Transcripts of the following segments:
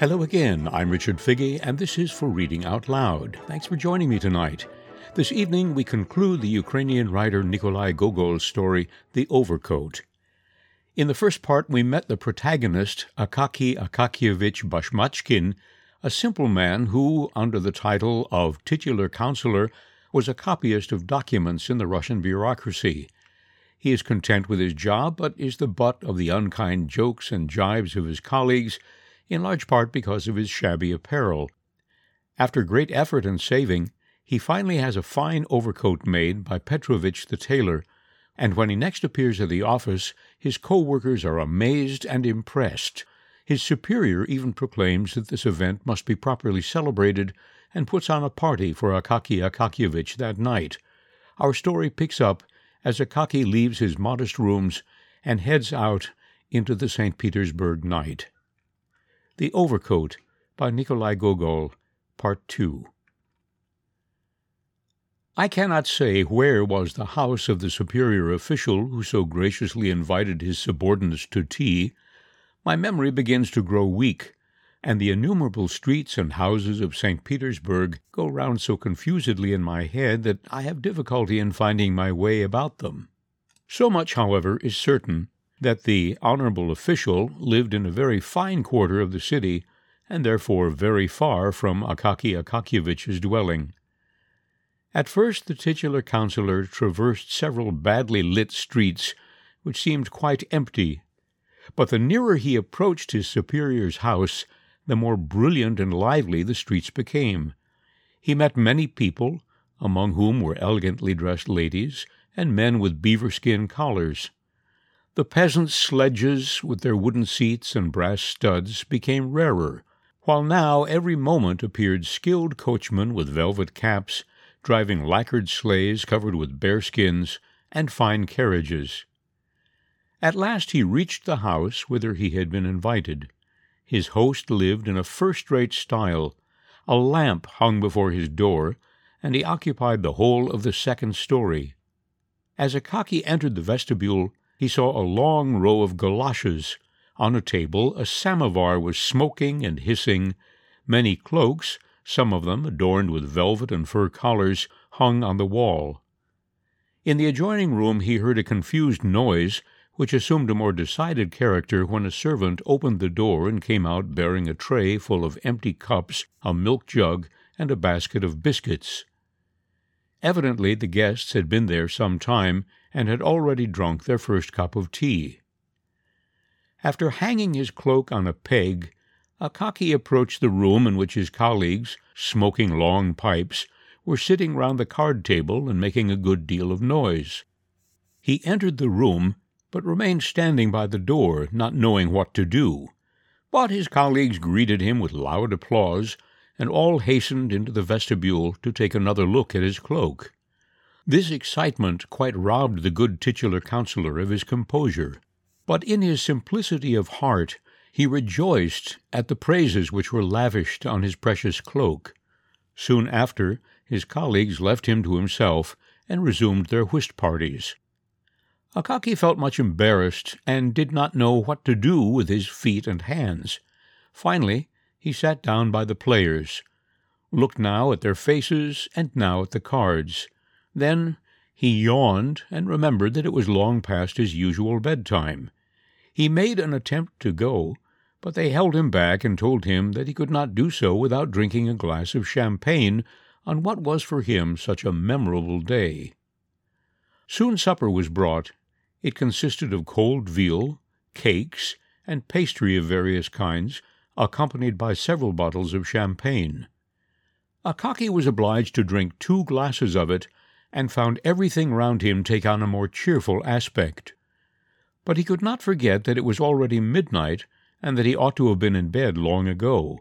Hello again, I'm Richard Figge, and this is For Reading Out Loud. Thanks for joining me tonight. This evening, we conclude the Ukrainian writer Nikolai Gogol's story, The Overcoat. In the first part, we met the protagonist, Akaki Akakievich Bashmachkin, a simple man who, under the title of titular counselor, was a copyist of documents in the Russian bureaucracy. He is content with his job, but is the butt of the unkind jokes and jibes of his colleagues, in large part because of his shabby apparel. After great effort and saving, he finally has a fine overcoat made by Petrovich the tailor, and when he next appears at the office, his co-workers are amazed and impressed. His superior even proclaims that this event must be properly celebrated and puts on a party for Akaki Akakievich that night. Our story picks up as Akaki leaves his modest rooms and heads out into the St. Petersburg night. The Overcoat by Nikolai Gogol, Part 2. I cannot say where was the house of the superior official who so graciously invited his subordinates to tea. My memory begins to grow weak, and the innumerable streets and houses of St. Petersburg go round so confusedly in my head that I have difficulty in finding my way about them. So much, however, is certain that the honorable official lived in a very fine quarter of the city, and therefore very far from Akaki Akakievich's dwelling. At first the titular councillor traversed several badly lit streets which seemed quite empty, but the nearer he approached his superior's house, the more brilliant and lively the streets became. He met many people, among whom were elegantly dressed ladies and men with beaver skin collars. The peasants' sledges, with their wooden seats and brass studs, became rarer, while now every moment appeared skilled coachmen with velvet caps driving lacquered sleighs covered with bearskins and fine carriages. At last he reached the house whither he had been invited. His host lived in a first rate style. A lamp hung before his door, and he occupied the whole of the second story. As Akaki entered the vestibule, he saw a long row of galoshes. On a table, a samovar was smoking and hissing. Many cloaks, some of them adorned with velvet and fur collars, hung on the wall. In the adjoining room he heard a confused noise, which assumed a more decided character when a servant opened the door and came out bearing a tray full of empty cups, a milk jug, and a basket of biscuits. Evidently the guests had been there some time and had already drunk their first cup of tea. After hanging his cloak on a peg, Akaki approached the room in which his colleagues, smoking long pipes, were sitting round the card table and making a good deal of noise. He entered the room, but remained standing by the door, not knowing what to do. But his colleagues greeted him with loud applause, and all hastened into the vestibule to take another look at his cloak. This excitement quite robbed the good titular councillor of his composure, but in his simplicity of heart he rejoiced at the praises which were lavished on his precious cloak. Soon after, his colleagues left him to himself and resumed their whist parties. Akaki felt much embarrassed and did not know what to do with his feet and hands. Finally, he sat down by the players, looked now at their faces and now at the cards. Then he yawned and remembered that it was long past his usual bedtime. He made an attempt to go, but they held him back and told him that he could not do so without drinking a glass of champagne on what was for him such a memorable day. Soon supper was brought. It consisted of cold veal, cakes, and pastry of various kinds, accompanied by several bottles of champagne. Akaki was obliged to drink two glasses of it, and found everything round him take on a more cheerful aspect. But he could not forget that it was already midnight, and that he ought to have been in bed long ago.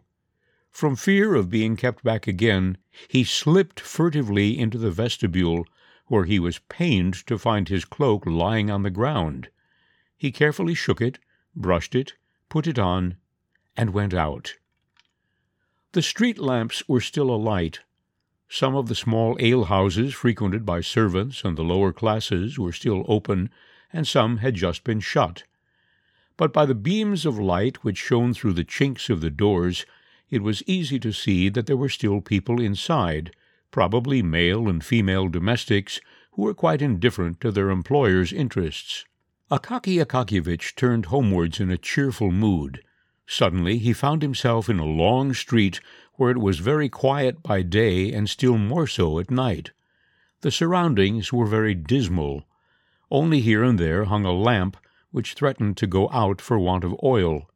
From fear of being kept back again, he slipped furtively into the vestibule, where he was pained to find his cloak lying on the ground. He carefully shook it, brushed it, put it on, and went out. The street lamps were still alight. Some of the small alehouses frequented by servants and the lower classes were still open, and some had just been shut but by the beams of light which shone through the chinks of the doors, it was easy to see that there were still people inside, probably male and female domestics, who were quite indifferent to their employer's interests. Akaky Akakiyevich turned homewards in a cheerful mood. Suddenly he found himself in a long street where it was very quiet by day and still more so at night. The surroundings were very dismal. Only here and there hung a lamp which threatened to go out for want of oil.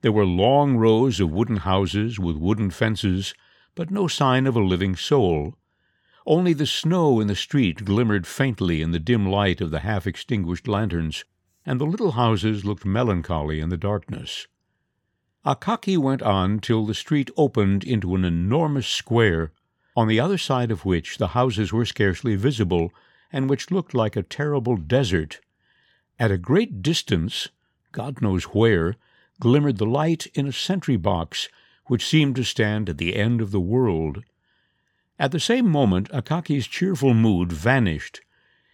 There were long rows of wooden houses with wooden fences, but no sign of a living soul. Only the snow in the street glimmered faintly in the dim light of the half extinguished lanterns, and the little houses looked melancholy in the darkness. Akaky went on till the street opened into an enormous square, on the other side of which the houses were scarcely visible, and which looked like a terrible desert. At a great distance, God knows where, glimmered the light in a sentry box, which seemed to stand at the end of the world. At the same moment Akaki's cheerful mood vanished.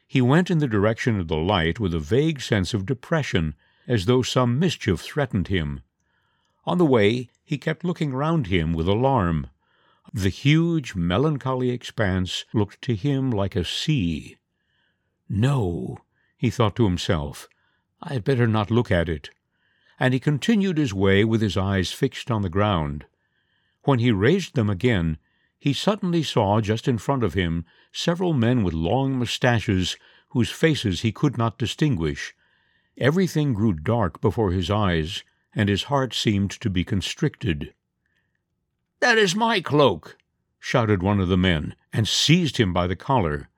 He went in the direction of the light with a vague sense of depression, as though some mischief threatened him. On the way he kept looking round him with alarm. The huge, melancholy expanse looked to him like a sea. No, he thought to himself, I had better not look at it. And he continued his way with his eyes fixed on the ground. When he raised them again, he suddenly saw just in front of him several men with long moustaches whose faces he could not distinguish. Everything grew dark before his eyes, and his heart seemed to be constricted. That is my cloak! shouted one of the men, and seized him by the collar.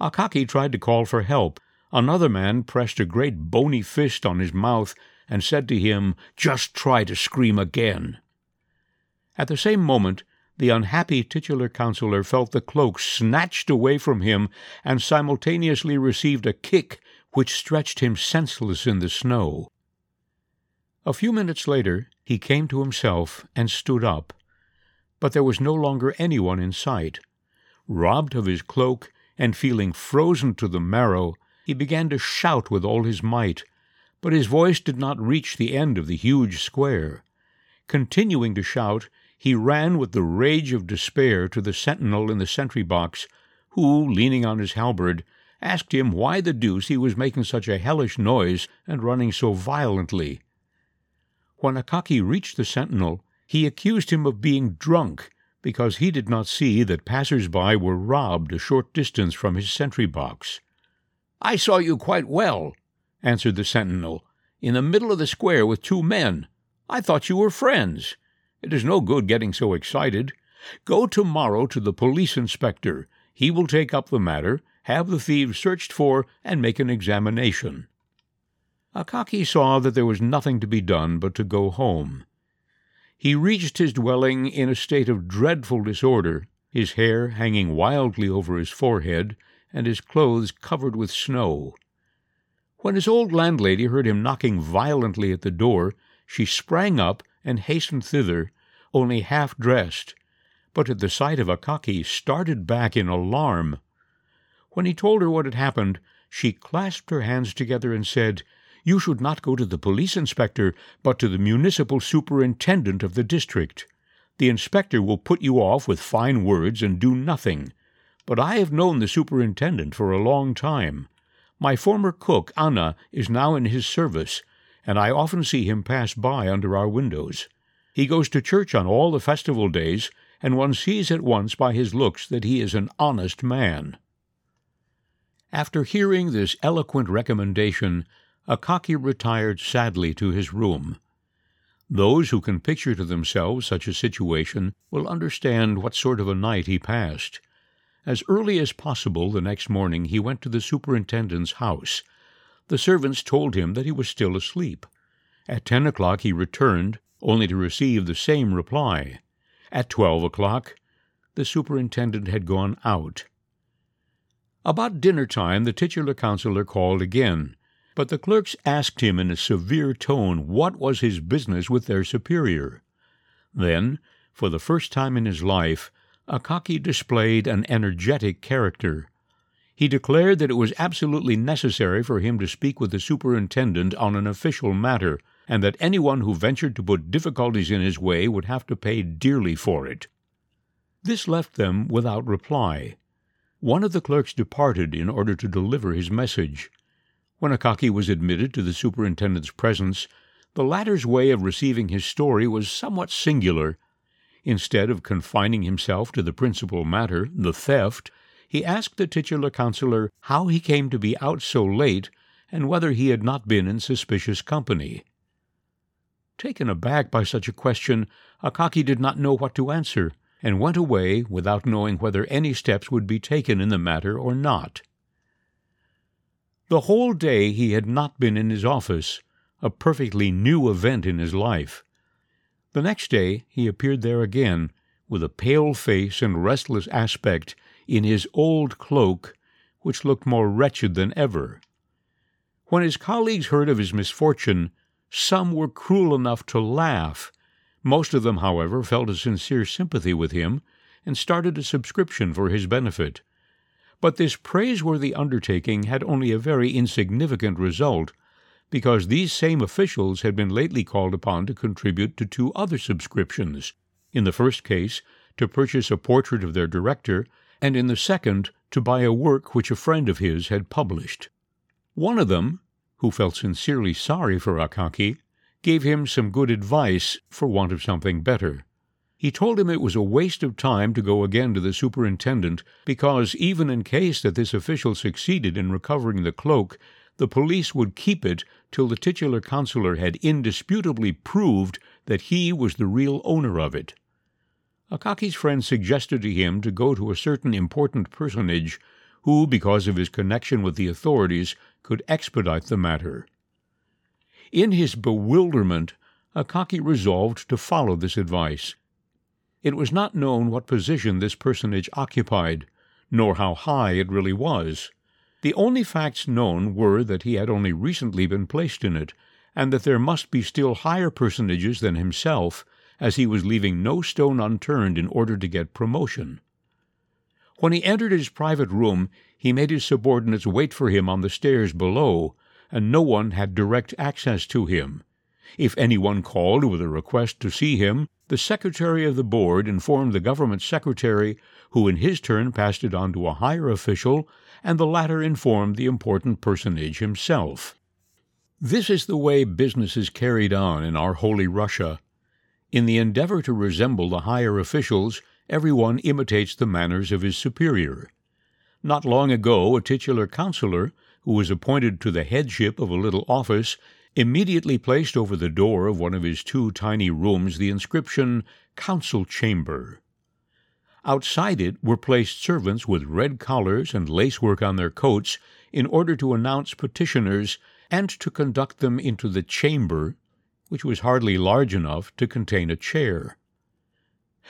Akaki tried to call for help. Another man pressed a great bony fist on his mouth and said to him, Just try to scream again. At the same moment, the unhappy titular councillor felt the cloak snatched away from him and simultaneously received a kick which stretched him senseless in the snow. A few minutes later he came to himself and stood up, but there was no longer anyone in sight. Robbed of his cloak and feeling frozen to the marrow, he began to shout with all his might, but his voice did not reach the end of the huge square. Continuing to shout, he ran with the rage of despair to the sentinel in the sentry box, who, leaning on his halberd, asked him why the deuce he was making such a hellish noise and running so violently. When Akaki reached the sentinel, he accused him of being drunk, because he did not see that passers-by were robbed a short distance from his sentry box. I saw you quite well, answered the sentinel, in the middle of the square with two men. I thought you were friends. It is no good getting so excited. Go tomorrow to the police inspector. He will take up the matter, have the thieves searched for, and make an examination. Akaky saw that there was nothing to be done but to go home. He reached his dwelling in a state of dreadful disorder, his hair hanging wildly over his forehead, and his clothes covered with snow. When his old landlady heard him knocking violently at the door, she sprang up and hastened thither, only half dressed, but at the sight of Akaki started back in alarm. When he told her what had happened, she clasped her hands together and said, You should not go to the police inspector, but to the municipal superintendent of the district. The inspector will put you off with fine words and do nothing. But I have known the superintendent for a long time. My former cook, Anna, is now in his service, and I often see him pass by under our windows. He goes to church on all the festival days, and one sees at once by his looks that he is an honest man. After hearing this eloquent recommendation, Akaky retired sadly to his room. Those who can picture to themselves such a situation will understand what sort of a night he passed. As early as possible the next morning he went to the superintendent's house, the servants told him that he was still asleep. At ten o'clock he returned, only to receive the same reply. At twelve o'clock the superintendent had gone out. About dinner time the titular councillor called again, but the clerks asked him in a severe tone what was his business with their superior. Then, for the first time in his life, Akaky displayed an energetic character. He declared that it was absolutely necessary for him to speak with the superintendent on an official matter, and that anyone who ventured to put difficulties in his way would have to pay dearly for it. This left them without reply. One of the clerks departed in order to deliver his message. When Akaki was admitted to the superintendent's presence, the latter's way of receiving his story was somewhat singular. Instead of confining himself to the principal matter, the theft, he asked the titular councillor how he came to be out so late and whether he had not been in suspicious company. Taken aback by such a question, Akaki did not know what to answer, and went away without knowing whether any steps would be taken in the matter or not. The whole day he had not been in his office, a perfectly new event in his life. The next day he appeared there again, with a pale face and restless aspect, in his old cloak, which looked more wretched than ever. When his colleagues heard of his misfortune, some were cruel enough to laugh. Most of them, however, felt a sincere sympathy with him and started a subscription for his benefit. But this praiseworthy undertaking had only a very insignificant result, because these same officials had been lately called upon to contribute to two other subscriptions. In the first case, to purchase a portrait of their director, and in the second, to buy a work which a friend of his had published. One of them, who felt sincerely sorry for Akaky, gave him some good advice for want of something better. He told him it was a waste of time to go again to the superintendent, because even in case that this official succeeded in recovering the cloak, the police would keep it till the titular councillor had indisputably proved that he was the real owner of it. Akaki's friend suggested to him to go to a certain important personage who, because of his connection with the authorities, could expedite the matter. In his bewilderment, Akaki resolved to follow this advice. It was not known what position this personage occupied, nor how high it really was. The only facts known were that he had only recently been placed in it, and that there must be still higher personages than himself, as he was leaving no stone unturned in order to get promotion. When he entered his private room, he made his subordinates wait for him on the stairs below, and no one had direct access to him. If anyone called with a request to see him, the secretary of the board informed the government secretary, who in his turn passed it on to a higher official, and the latter informed the important personage himself. This is the way business is carried on in our holy Russia. In the endeavor to resemble the higher officials, everyone imitates the manners of his superior. Not long ago, a titular councillor, who was appointed to the headship of a little office, immediately placed over the door of one of his two tiny rooms the inscription Council Chamber. Outside it were placed servants with red collars and lacework on their coats in order to announce petitioners and to conduct them into the chamber, which was hardly large enough to contain a chair.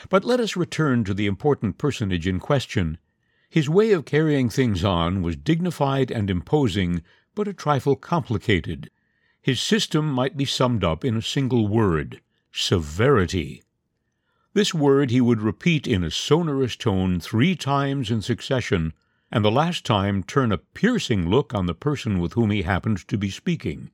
But let us return to the important personage in question. His way of carrying things on was dignified and imposing, but a trifle complicated. His system might be summed up in a single word severity. This word he would repeat in a sonorous tone three times in succession, and the last time turn a piercing look on the person with whom he happened to be speaking.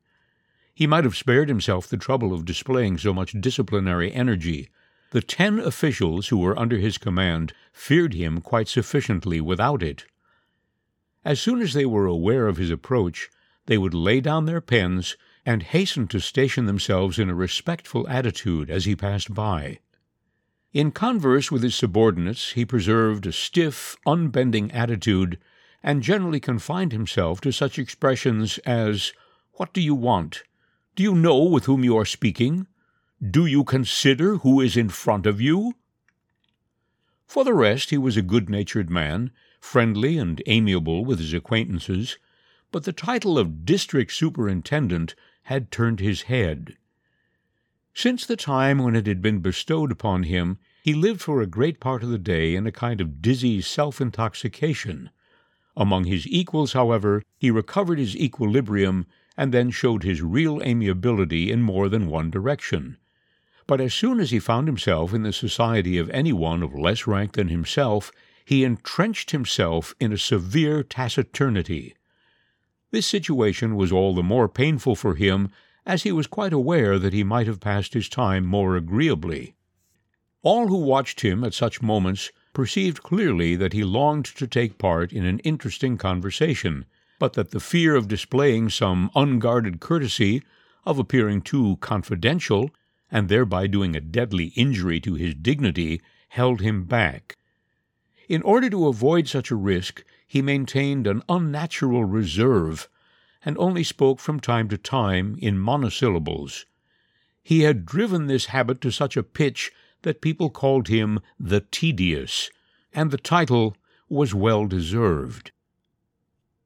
He might have spared himself the trouble of displaying so much disciplinary energy, the ten officials who were under his command feared him quite sufficiently without it. As soon as they were aware of his approach, they would lay down their pens and hastened to station themselves in a respectful attitude as he passed by. In converse with his subordinates, he preserved a stiff, unbending attitude, and generally confined himself to such expressions as, What do you want? Do you know with whom you are speaking? Do you consider who is in front of you? For the rest, he was a good natured man, friendly and amiable with his acquaintances, but the title of district superintendent had turned his head. Since the time when it had been bestowed upon him, he lived for a great part of the day in a kind of dizzy self intoxication. Among his equals, however, he recovered his equilibrium and then showed his real amiability in more than one direction. But as soon as he found himself in the society of any one of less rank than himself, he entrenched himself in a severe taciturnity. This situation was all the more painful for him as he was quite aware that he might have passed his time more agreeably. All who watched him at such moments perceived clearly that he longed to take part in an interesting conversation, but that the fear of displaying some unguarded courtesy, of appearing too confidential, and thereby doing a deadly injury to his dignity, held him back. In order to avoid such a risk, he maintained an unnatural reserve, and only spoke from time to time in monosyllables. He had driven this habit to such a pitch that people called him the Tedious, and the title was well deserved.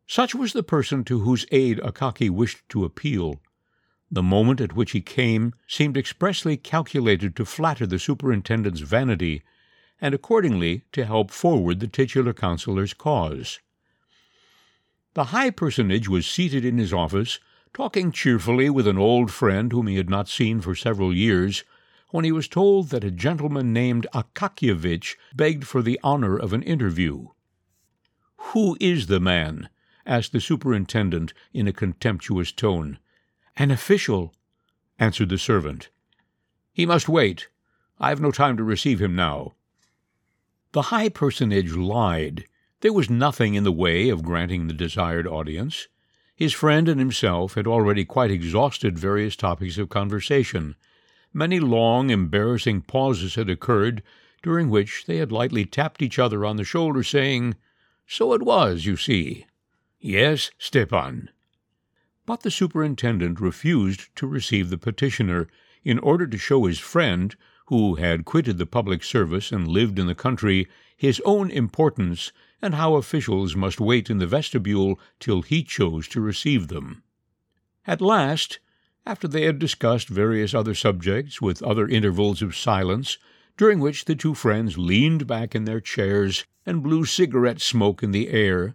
Such was the person to whose aid Akaki wished to appeal. The moment at which he came seemed expressly calculated to flatter the superintendent's vanity and accordingly to help forward the titular councillor's cause. The high personage was seated in his office, talking cheerfully with an old friend whom he had not seen for several years, when he was told that a gentleman named Akakievitch begged for the honor of an interview. Who is the man? asked the superintendent in a contemptuous tone. An official, answered the servant. He must wait. I have no time to receive him now. The high personage lied. There was nothing in the way of granting the desired audience. His friend and himself had already quite exhausted various topics of conversation. Many long, embarrassing pauses had occurred, during which they had lightly tapped each other on the shoulder, saying, So it was, you see. Yes, Stepan. But the superintendent refused to receive the petitioner, in order to show his friend who had quitted the public service and lived in the country, his own importance, and how officials must wait in the vestibule till he chose to receive them. At last, after they had discussed various other subjects with other intervals of silence, during which the two friends leaned back in their chairs and blew cigarette smoke in the air,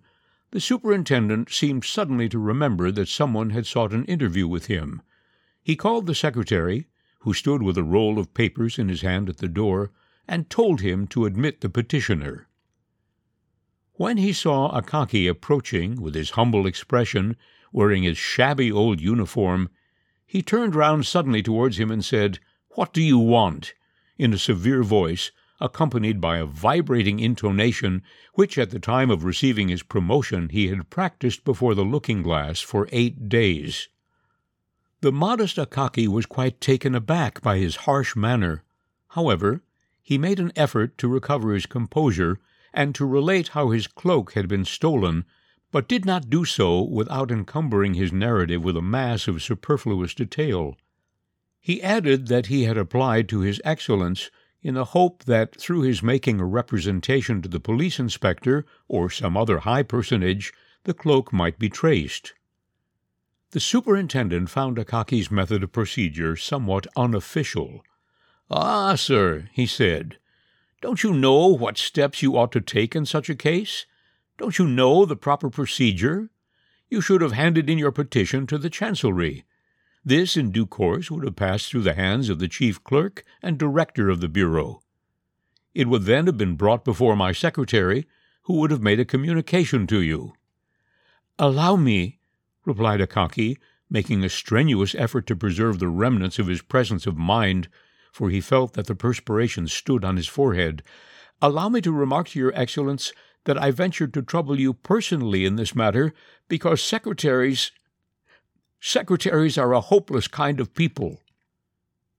the superintendent seemed suddenly to remember that someone had sought an interview with him. He called the secretary, who stood with a roll of papers in his hand at the door, and told him to admit the petitioner. When he saw Akaky approaching with his humble expression, wearing his shabby old uniform, he turned round suddenly towards him and said, What do you want? in a severe voice, accompanied by a vibrating intonation which at the time of receiving his promotion he had practiced before the looking glass for eight days. The modest Akaki was quite taken aback by his harsh manner. However, he made an effort to recover his composure and to relate how his cloak had been stolen, but did not do so without encumbering his narrative with a mass of superfluous detail. He added that he had applied to His Excellence in the hope that through his making a representation to the police inspector or some other high personage, the cloak might be traced. The superintendent found Akaky's method of procedure somewhat unofficial. Ah, sir, he said, don't you know what steps you ought to take in such a case? Don't you know the proper procedure? You should have handed in your petition to the Chancellery. This, in due course, would have passed through the hands of the chief clerk and director of the Bureau. It would then have been brought before my secretary, who would have made a communication to you. Allow me, replied Akaky, making a strenuous effort to preserve the remnants of his presence of mind, for he felt that the perspiration stood on his forehead. Allow me to remark to your Excellence that I ventured to trouble you personally in this matter because secretaries. Secretaries are a hopeless kind of people.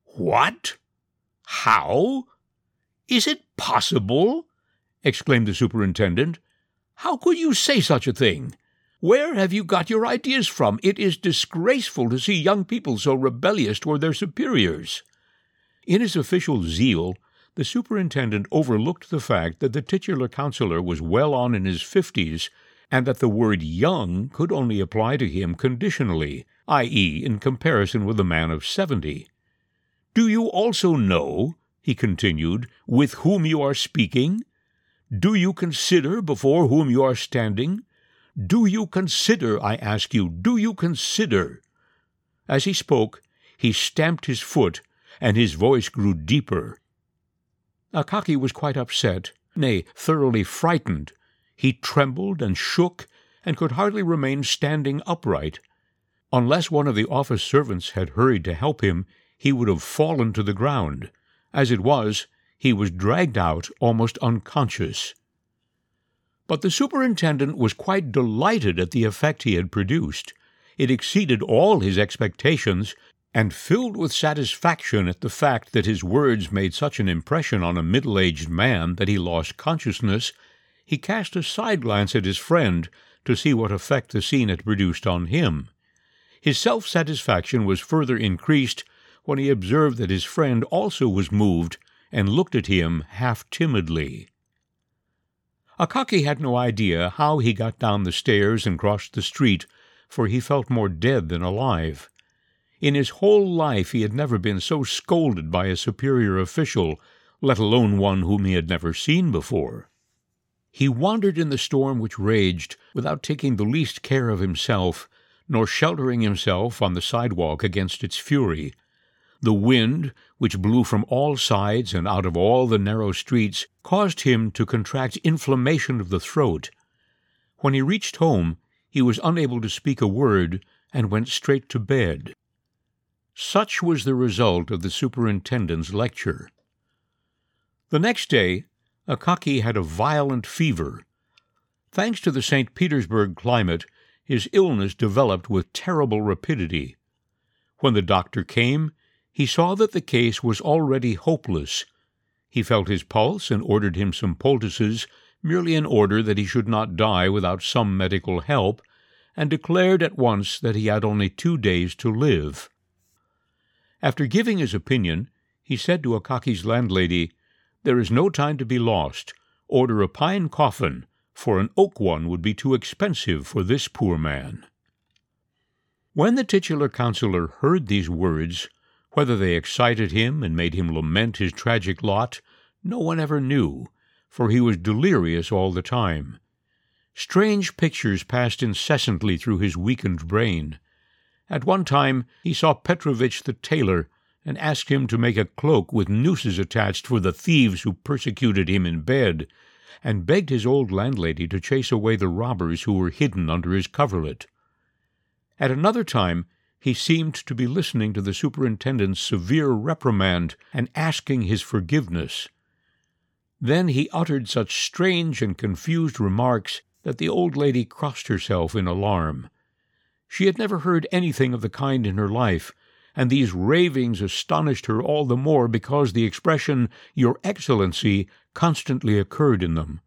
What? How? Is it possible? exclaimed the superintendent. How could you say such a thing? Where have you got your ideas from? It is disgraceful to see young people so rebellious toward their superiors. In his official zeal, the superintendent overlooked the fact that the titular councillor was well on in his fifties, and that the word young could only apply to him conditionally, i.e., in comparison with a man of seventy. Do you also know, he continued, with whom you are speaking? Do you consider before whom you are standing? Do you consider, I ask you, do you consider? As he spoke, he stamped his foot, and his voice grew deeper. Akaky was quite upset, nay, thoroughly frightened. He trembled and shook, and could hardly remain standing upright. Unless one of the office servants had hurried to help him, he would have fallen to the ground. As it was, he was dragged out almost unconscious. But the superintendent was quite delighted at the effect he had produced. It exceeded all his expectations, and filled with satisfaction at the fact that his words made such an impression on a middle aged man that he lost consciousness, he cast a side glance at his friend to see what effect the scene had produced on him. His self satisfaction was further increased when he observed that his friend also was moved and looked at him half timidly. Akaki had no idea how he got down the stairs and crossed the street, for he felt more dead than alive. In his whole life he had never been so scolded by a superior official, let alone one whom he had never seen before. He wandered in the storm which raged without taking the least care of himself, nor sheltering himself on the sidewalk against its fury. The wind, which blew from all sides and out of all the narrow streets, caused him to contract inflammation of the throat. When he reached home, he was unable to speak a word and went straight to bed. Such was the result of the superintendent's lecture. The next day, Akaki had a violent fever. Thanks to the St. Petersburg climate, his illness developed with terrible rapidity. When the doctor came, he saw that the case was already hopeless. He felt his pulse and ordered him some poultices, merely in order that he should not die without some medical help, and declared at once that he had only two days to live. After giving his opinion, he said to Akaki's landlady, There is no time to be lost. Order a pine coffin, for an oak one would be too expensive for this poor man. When the titular councillor heard these words, whether they excited him and made him lament his tragic lot, no one ever knew, for he was delirious all the time. Strange pictures passed incessantly through his weakened brain. At one time he saw Petrovitch the tailor, and asked him to make a cloak with nooses attached for the thieves who persecuted him in bed, and begged his old landlady to chase away the robbers who were hidden under his coverlet. At another time he seemed to be listening to the superintendent's severe reprimand and asking his forgiveness. Then he uttered such strange and confused remarks that the old lady crossed herself in alarm. She had never heard anything of the kind in her life, and these ravings astonished her all the more because the expression, Your Excellency, constantly occurred in them.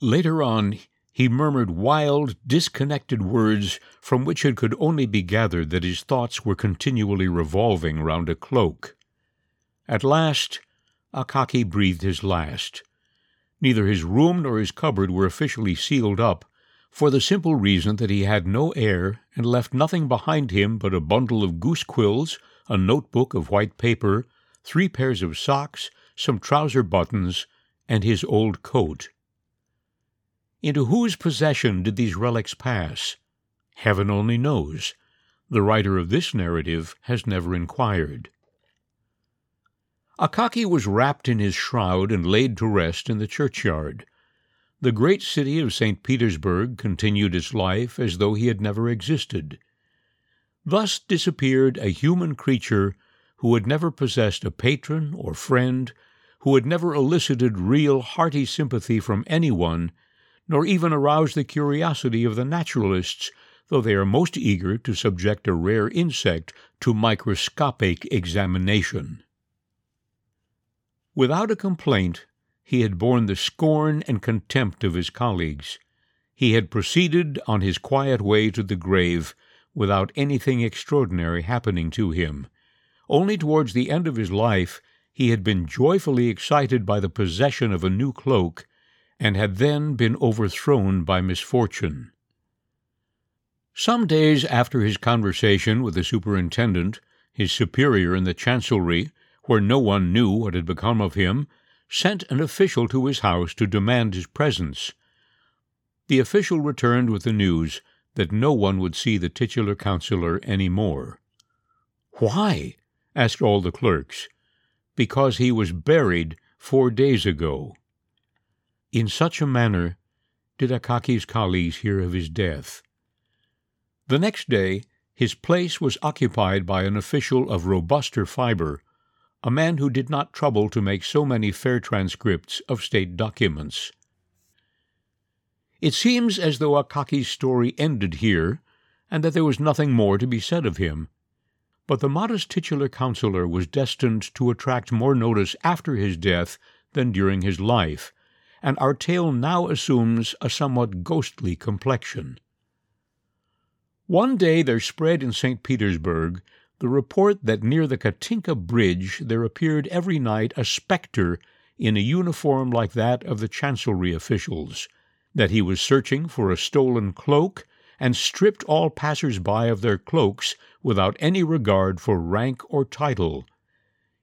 Later on, he murmured wild, disconnected words from which it could only be gathered that his thoughts were continually revolving round a cloak. At last, Akaki breathed his last. Neither his room nor his cupboard were officially sealed up, for the simple reason that he had no heir and left nothing behind him but a bundle of goose quills, a notebook of white paper, three pairs of socks, some trouser buttons, and his old coat. Into whose possession did these relics pass? Heaven only knows. The writer of this narrative has never inquired. Akaki was wrapped in his shroud and laid to rest in the churchyard. The great city of St. Petersburg continued its life as though he had never existed. Thus disappeared a human creature who had never possessed a patron or friend, who had never elicited real hearty sympathy from anyone nor even arouse the curiosity of the naturalists, though they are most eager to subject a rare insect to microscopic examination. Without a complaint, he had borne the scorn and contempt of his colleagues. He had proceeded on his quiet way to the grave without anything extraordinary happening to him. Only towards the end of his life he had been joyfully excited by the possession of a new cloak and had then been overthrown by misfortune. Some days after his conversation with the superintendent, his superior in the chancellery, where no one knew what had become of him, sent an official to his house to demand his presence. The official returned with the news that no one would see the titular councillor any more. Why? asked all the clerks. Because he was buried four days ago. In such a manner did Akaki's colleagues hear of his death. The next day his place was occupied by an official of robuster fibre, a man who did not trouble to make so many fair transcripts of state documents. It seems as though Akaki's story ended here, and that there was nothing more to be said of him. But the modest titular councillor was destined to attract more notice after his death than during his life, and our tale now assumes a somewhat ghostly complexion. One day there spread in St. Petersburg the report that near the Katinka Bridge there appeared every night a spectre in a uniform like that of the chancellery officials, that he was searching for a stolen cloak, and stripped all passers by of their cloaks without any regard for rank or title.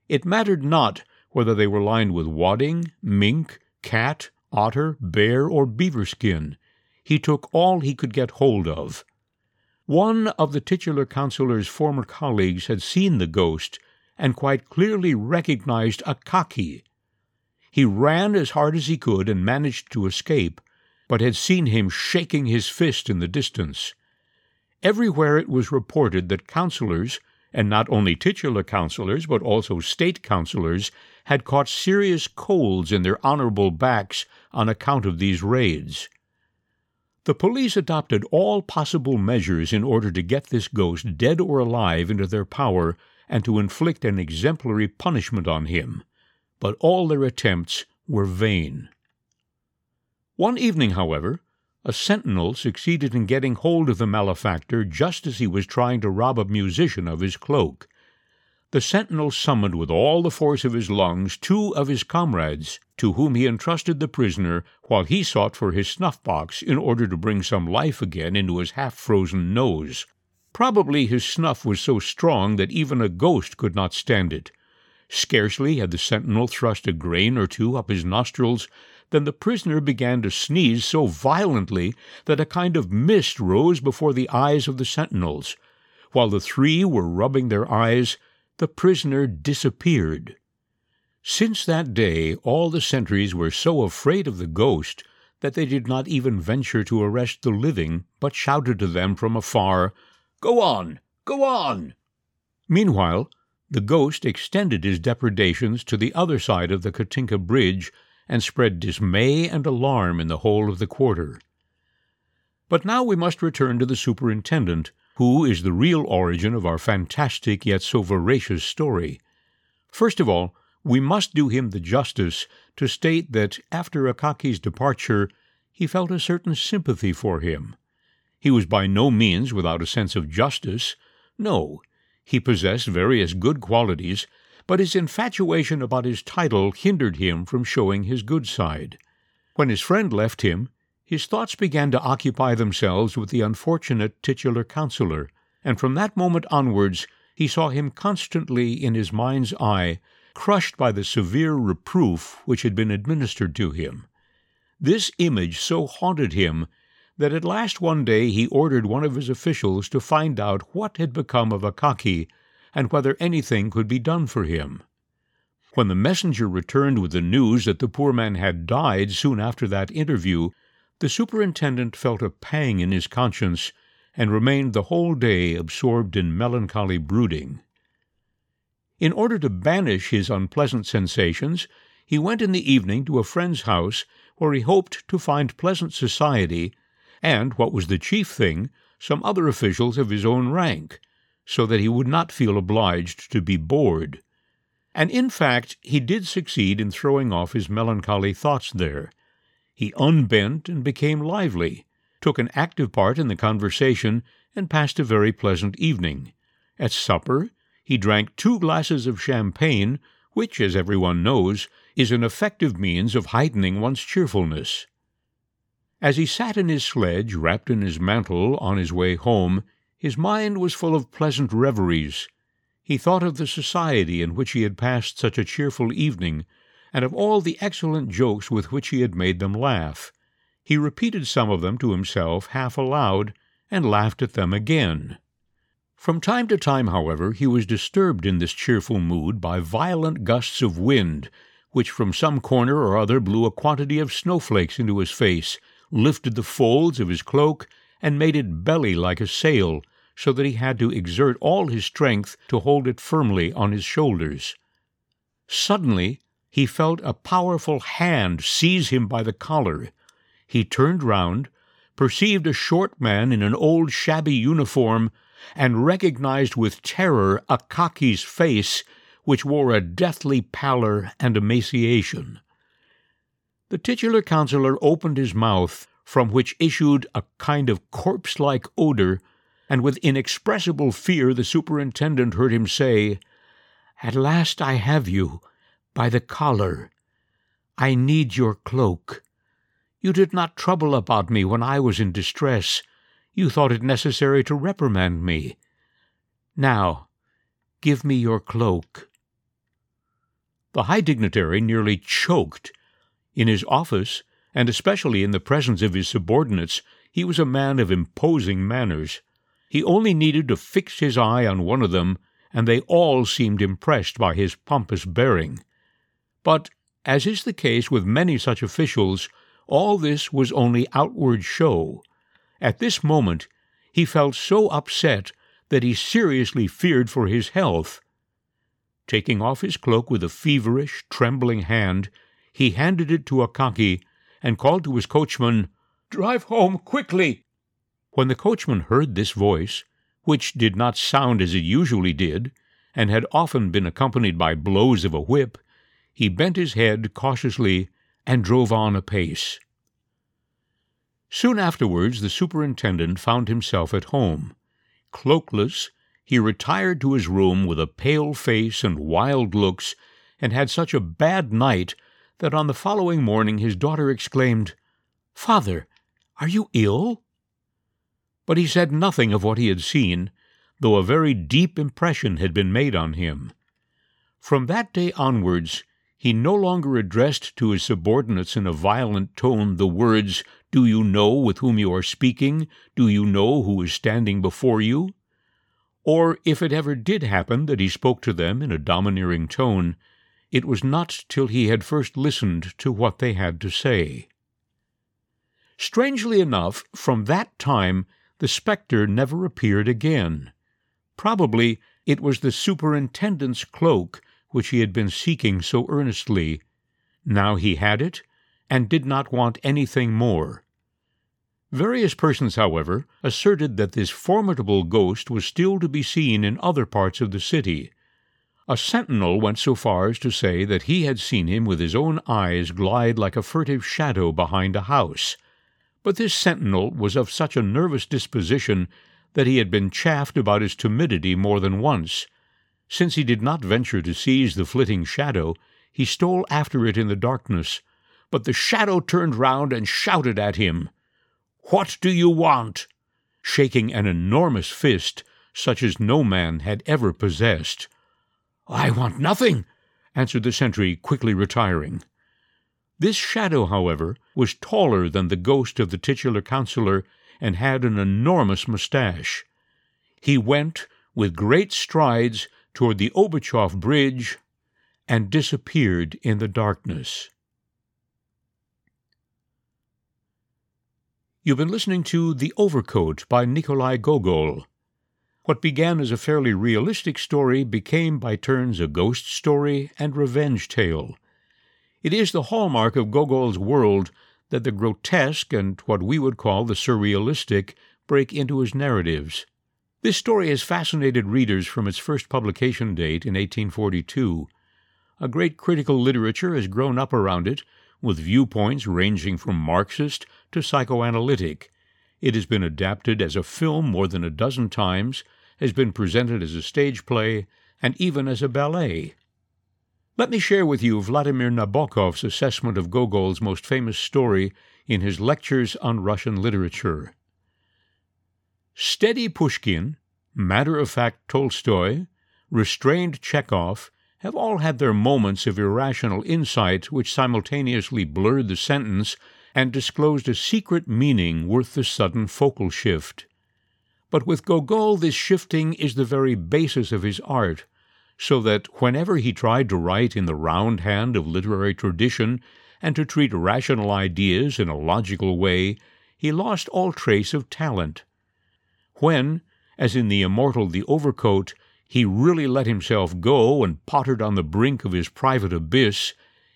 It mattered not whether they were lined with wadding, mink, cat, otter, bear, or beaver skin. He took all he could get hold of. One of the titular councillor's former colleagues had seen the ghost and quite clearly recognized Akaki. He ran as hard as he could and managed to escape, but had seen him shaking his fist in the distance. Everywhere it was reported that councillors, and not only titular councillors but also state councillors, had caught serious colds in their honourable backs on account of these raids. The police adopted all possible measures in order to get this ghost, dead or alive, into their power and to inflict an exemplary punishment on him, but all their attempts were vain. One evening, however, a sentinel succeeded in getting hold of the malefactor just as he was trying to rob a musician of his cloak the sentinel summoned with all the force of his lungs two of his comrades, to whom he entrusted the prisoner while he sought for his snuff box in order to bring some life again into his half frozen nose. Probably his snuff was so strong that even a ghost could not stand it. Scarcely had the sentinel thrust a grain or two up his nostrils than the prisoner began to sneeze so violently that a kind of mist rose before the eyes of the sentinels. While the three were rubbing their eyes, the prisoner disappeared. Since that day, all the sentries were so afraid of the ghost that they did not even venture to arrest the living, but shouted to them from afar, Go on! Go on! Meanwhile, the ghost extended his depredations to the other side of the Katinka Bridge and spread dismay and alarm in the whole of the quarter. But now we must return to the superintendent, who is the real origin of our fantastic yet so veracious story. First of all, we must do him the justice to state that after Akaki's departure he felt a certain sympathy for him. He was by no means without a sense of justice. No, he possessed various good qualities, but his infatuation about his title hindered him from showing his good side. When his friend left him, his thoughts began to occupy themselves with the unfortunate titular councillor, and from that moment onwards he saw him constantly in his mind's eye, crushed by the severe reproof which had been administered to him. This image so haunted him that at last one day he ordered one of his officials to find out what had become of Akaki and whether anything could be done for him. When the messenger returned with the news that the poor man had died soon after that interview, the superintendent felt a pang in his conscience and remained the whole day absorbed in melancholy brooding. In order to banish his unpleasant sensations, he went in the evening to a friend's house where he hoped to find pleasant society and, what was the chief thing, some other officials of his own rank, so that he would not feel obliged to be bored. And in fact, he did succeed in throwing off his melancholy thoughts there he unbent and became lively, took an active part in the conversation, and passed a very pleasant evening. At supper, he drank two glasses of champagne, which, as everyone knows, is an effective means of heightening one's cheerfulness. As he sat in his sledge, wrapped in his mantle, on his way home, his mind was full of pleasant reveries. He thought of the society in which he had passed such a cheerful evening, and of all the excellent jokes with which he had made them laugh. He repeated some of them to himself half aloud, and laughed at them again. From time to time, however, he was disturbed in this cheerful mood by violent gusts of wind, which from some corner or other blew a quantity of snowflakes into his face, lifted the folds of his cloak, and made it belly like a sail, so that he had to exert all his strength to hold it firmly on his shoulders. Suddenly he felt a powerful hand seize him by the collar. He turned round, perceived a short man in an old shabby uniform, and recognized with terror Akaki's face, which wore a deathly pallor and emaciation. The titular councillor opened his mouth, from which issued a kind of corpse like odour, and with inexpressible fear the superintendent heard him say, At last I have you, by the collar. I need your cloak. You did not trouble about me when I was in distress. You thought it necessary to reprimand me. Now, give me your cloak. The high dignitary nearly choked. In his office, and especially in the presence of his subordinates, he was a man of imposing manners. He only needed to fix his eye on one of them, and they all seemed impressed by his pompous bearing. But, as is the case with many such officials, all this was only outward show. At this moment he felt so upset that he seriously feared for his health. Taking off his cloak with a feverish, trembling hand, he handed it to Akaki and called to his coachman, Drive home quickly! When the coachman heard this voice, which did not sound as it usually did, and had often been accompanied by blows of a whip, he bent his head cautiously and drove on apace. Soon afterwards the superintendent found himself at home. Cloakless, he retired to his room with a pale face and wild looks, and had such a bad night that on the following morning his daughter exclaimed, Father, are you ill? But he said nothing of what he had seen, though a very deep impression had been made on him. From that day onwards, he no longer addressed to his subordinates in a violent tone the words, Do you know with whom you are speaking? Do you know who is standing before you? Or if it ever did happen that he spoke to them in a domineering tone, it was not till he had first listened to what they had to say. Strangely enough, from that time the spectre never appeared again. Probably it was the superintendent's cloak which he had been seeking so earnestly. Now he had it, and did not want anything more. Various persons, however, asserted that this formidable ghost was still to be seen in other parts of the city. A sentinel went so far as to say that he had seen him with his own eyes glide like a furtive shadow behind a house, but this sentinel was of such a nervous disposition that he had been chaffed about his timidity more than once. Since he did not venture to seize the flitting shadow, he stole after it in the darkness, but the shadow turned round and shouted at him, What do you want? shaking an enormous fist, such as no man had ever possessed. I want nothing, answered the sentry, quickly retiring. This shadow, however, was taller than the ghost of the titular councillor, and had an enormous moustache. He went with great strides toward the Obuchov bridge and disappeared in the darkness. You've been listening to The Overcoat by Nikolai Gogol. What began as a fairly realistic story became by turns a ghost story and revenge tale. It is the hallmark of Gogol's world that the grotesque and what we would call the surrealistic break into his narratives. This story has fascinated readers from its first publication date in 1842. A great critical literature has grown up around it, with viewpoints ranging from Marxist to psychoanalytic. It has been adapted as a film more than a dozen times, has been presented as a stage play, and even as a ballet. Let me share with you Vladimir Nabokov's assessment of Gogol's most famous story in his Lectures on Russian Literature. Steady Pushkin, matter of fact Tolstoy, restrained Chekhov have all had their moments of irrational insight which simultaneously blurred the sentence and disclosed a secret meaning worth the sudden focal shift. But with Gogol, this shifting is the very basis of his art so that whenever he tried to write in the round hand of literary tradition and to treat rational ideas in a logical way, he lost all trace of talent. When, as in the immortal The Overcoat, he really let himself go and pottered on the brink of his private abyss,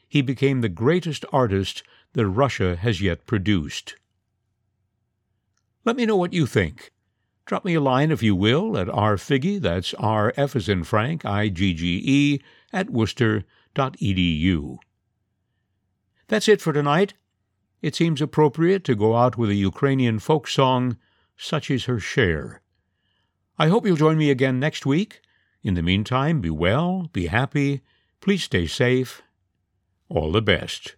he became the greatest artist that Russia has yet produced. Let me know what you think. Drop me a line, if you will, at rfigge, that's R-F as in Frank, I-G-G-E, at worcester.edu. That's it for tonight. It seems appropriate to go out with a Ukrainian folk song, Such is Her Share. I hope you'll join me again next week. In the meantime, be well, be happy, please stay safe. All the best.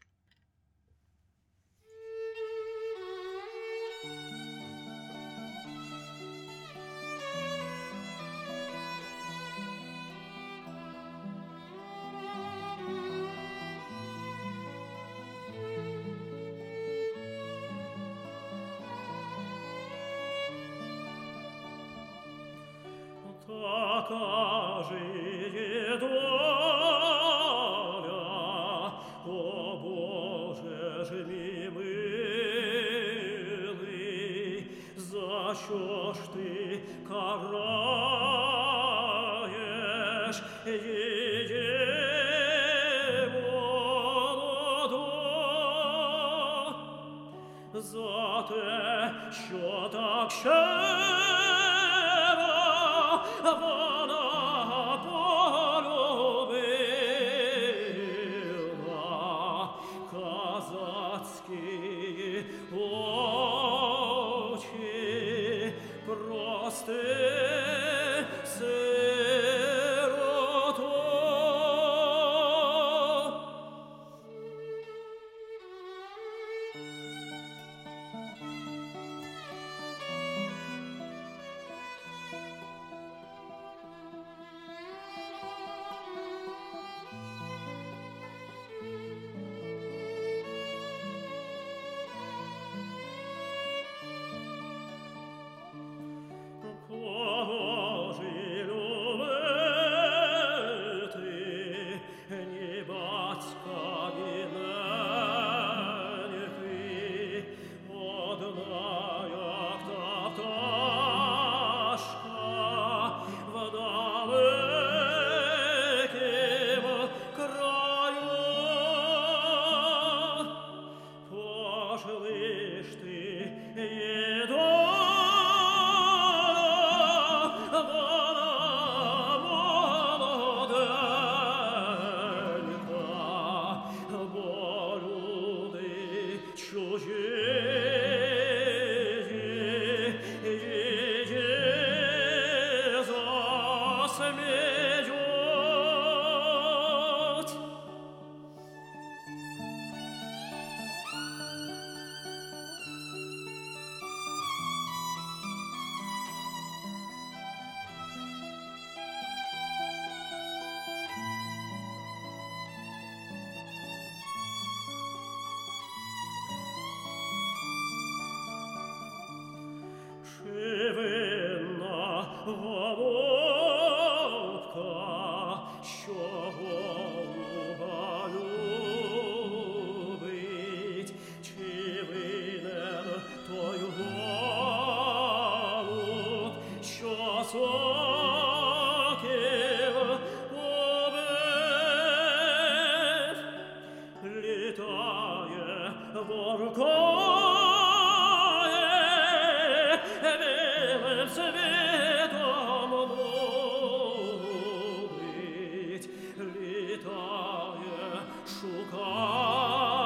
шукає,